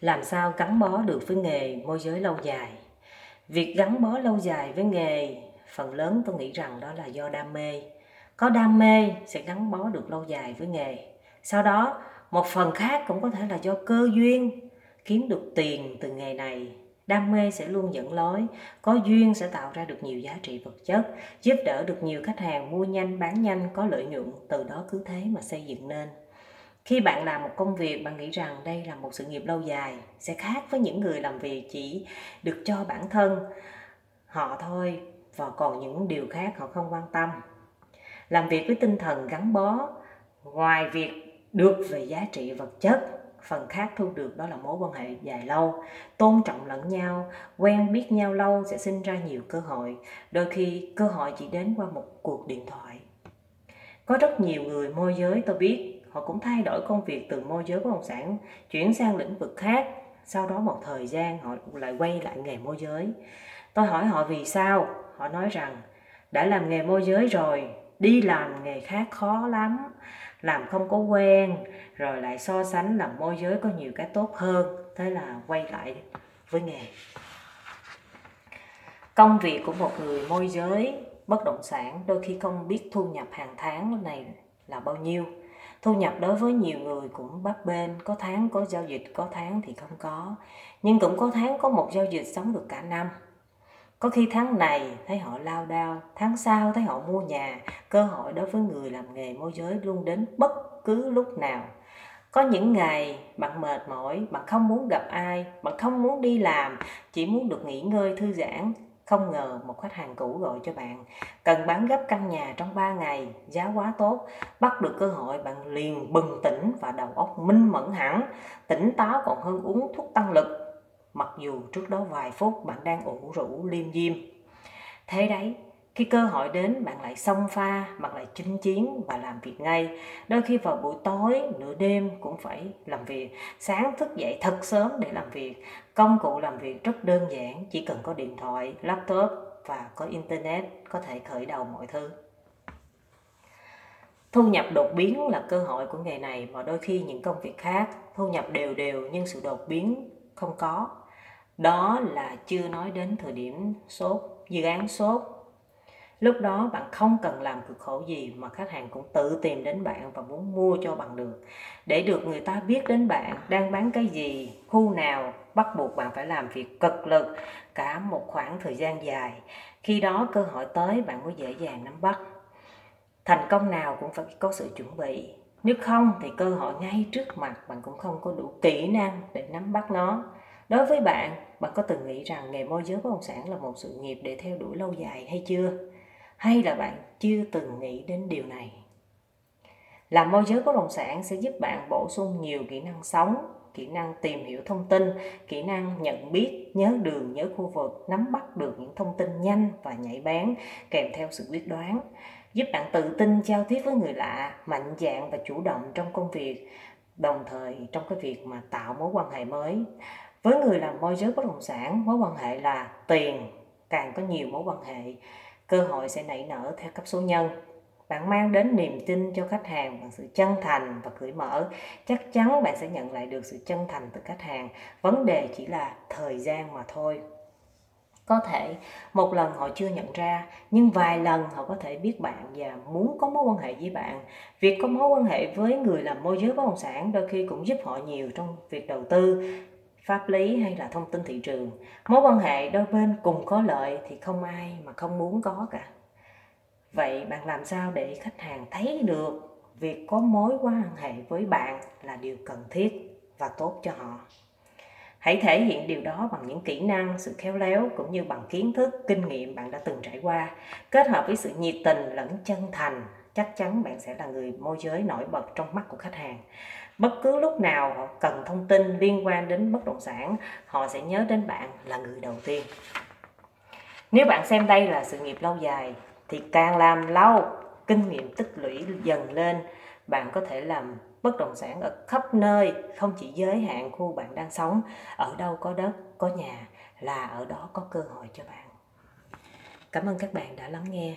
làm sao gắn bó được với nghề, môi giới lâu dài? Việc gắn bó lâu dài với nghề, phần lớn tôi nghĩ rằng đó là do đam mê. Có đam mê sẽ gắn bó được lâu dài với nghề. Sau đó, một phần khác cũng có thể là do cơ duyên kiếm được tiền từ nghề này. Đam mê sẽ luôn dẫn lối, có duyên sẽ tạo ra được nhiều giá trị vật chất, giúp đỡ được nhiều khách hàng mua nhanh, bán nhanh, có lợi nhuận, từ đó cứ thế mà xây dựng nên khi bạn làm một công việc, bạn nghĩ rằng đây là một sự nghiệp lâu dài, sẽ khác với những người làm việc chỉ được cho bản thân họ thôi, và còn những điều khác họ không quan tâm. Làm việc với tinh thần gắn bó, ngoài việc được về giá trị vật chất, phần khác thu được đó là mối quan hệ dài lâu, tôn trọng lẫn nhau, quen biết nhau lâu sẽ sinh ra nhiều cơ hội. Đôi khi, cơ hội chỉ đến qua một cuộc điện thoại. Có rất nhiều người môi giới tôi biết họ cũng thay đổi công việc từ môi giới bất động sản, chuyển sang lĩnh vực khác. Sau đó một thời gian, họ lại quay lại nghề môi giới. Tôi hỏi họ vì sao? Họ nói rằng, đã làm nghề môi giới rồi, đi làm nghề khác khó lắm, làm không có quen, rồi lại so sánh làm môi giới có nhiều cái tốt hơn. Thế là quay lại với nghề. Công việc của một người môi giới bất động sản đôi khi không biết thu nhập hàng tháng này là bao nhiêu thu nhập đối với nhiều người cũng bấp bênh, có tháng có giao dịch, có tháng thì không có. Nhưng cũng có tháng có một giao dịch sống được cả năm. Có khi tháng này thấy họ lao đao, tháng sau thấy họ mua nhà, cơ hội đối với người làm nghề môi giới luôn đến bất cứ lúc nào. Có những ngày bạn mệt mỏi, bạn không muốn gặp ai, bạn không muốn đi làm, chỉ muốn được nghỉ ngơi, thư giãn không ngờ một khách hàng cũ gọi cho bạn, cần bán gấp căn nhà trong 3 ngày, giá quá tốt, bắt được cơ hội bạn liền bừng tỉnh và đầu óc minh mẫn hẳn, tỉnh táo còn hơn uống thuốc tăng lực. Mặc dù trước đó vài phút bạn đang ủ rũ liêm diêm. Thế đấy khi cơ hội đến, bạn lại xông pha bạn lại chinh chiến và làm việc ngay. Đôi khi vào buổi tối, nửa đêm cũng phải làm việc. Sáng thức dậy thật sớm để làm việc. Công cụ làm việc rất đơn giản, chỉ cần có điện thoại, laptop và có internet có thể khởi đầu mọi thứ. Thu nhập đột biến là cơ hội của nghề này, mà đôi khi những công việc khác, thu nhập đều đều nhưng sự đột biến không có. Đó là chưa nói đến thời điểm sốt, dự án sốt lúc đó bạn không cần làm cực khổ gì mà khách hàng cũng tự tìm đến bạn và muốn mua cho bằng được. Để được người ta biết đến bạn, đang bán cái gì, khu nào, bắt buộc bạn phải làm việc cực lực cả một khoảng thời gian dài. Khi đó cơ hội tới bạn mới dễ dàng nắm bắt. Thành công nào cũng phải có sự chuẩn bị. Nếu không thì cơ hội ngay trước mặt bạn cũng không có đủ kỹ năng để nắm bắt nó. Đối với bạn bạn có từng nghĩ rằng nghề môi giới bất động sản là một sự nghiệp để theo đuổi lâu dài hay chưa? Hay là bạn chưa từng nghĩ đến điều này? Làm môi giới bất động sản sẽ giúp bạn bổ sung nhiều kỹ năng sống, kỹ năng tìm hiểu thông tin, kỹ năng nhận biết, nhớ đường, nhớ khu vực, nắm bắt được những thông tin nhanh và nhạy bén kèm theo sự quyết đoán. Giúp bạn tự tin giao tiếp với người lạ, mạnh dạn và chủ động trong công việc, đồng thời trong cái việc mà tạo mối quan hệ mới. Với người làm môi giới bất động sản, mối quan hệ là tiền, càng có nhiều mối quan hệ cơ hội sẽ nảy nở theo cấp số nhân. Bạn mang đến niềm tin cho khách hàng bằng sự chân thành và cởi mở. Chắc chắn bạn sẽ nhận lại được sự chân thành từ khách hàng. Vấn đề chỉ là thời gian mà thôi. Có thể, một lần họ chưa nhận ra, nhưng vài lần họ có thể biết bạn và muốn có mối quan hệ với bạn. Việc có mối quan hệ với người làm môi giới bất động sản đôi khi cũng giúp họ nhiều trong việc đầu tư pháp lý hay là thông tin thị trường. Mối quan hệ đôi bên cùng có lợi thì không ai mà không muốn có cả. Vậy bạn làm sao để khách hàng thấy được việc có mối quan hệ với bạn là điều cần thiết và tốt cho họ? Hãy thể hiện điều đó bằng những kỹ năng, sự khéo léo cũng như bằng kiến thức, kinh nghiệm bạn đã từng trải qua. Kết hợp với sự nhiệt tình lẫn chân thành, chắc chắn bạn sẽ là người môi giới nổi bật trong mắt của khách hàng bất cứ lúc nào họ cần thông tin liên quan đến bất động sản, họ sẽ nhớ đến bạn là người đầu tiên. Nếu bạn xem đây là sự nghiệp lâu dài, thì càng làm lâu, kinh nghiệm tích lũy dần lên, bạn có thể làm bất động sản ở khắp nơi, không chỉ giới hạn khu bạn đang sống, ở đâu có đất, có nhà, là ở đó có cơ hội cho bạn. Cảm ơn các bạn đã lắng nghe.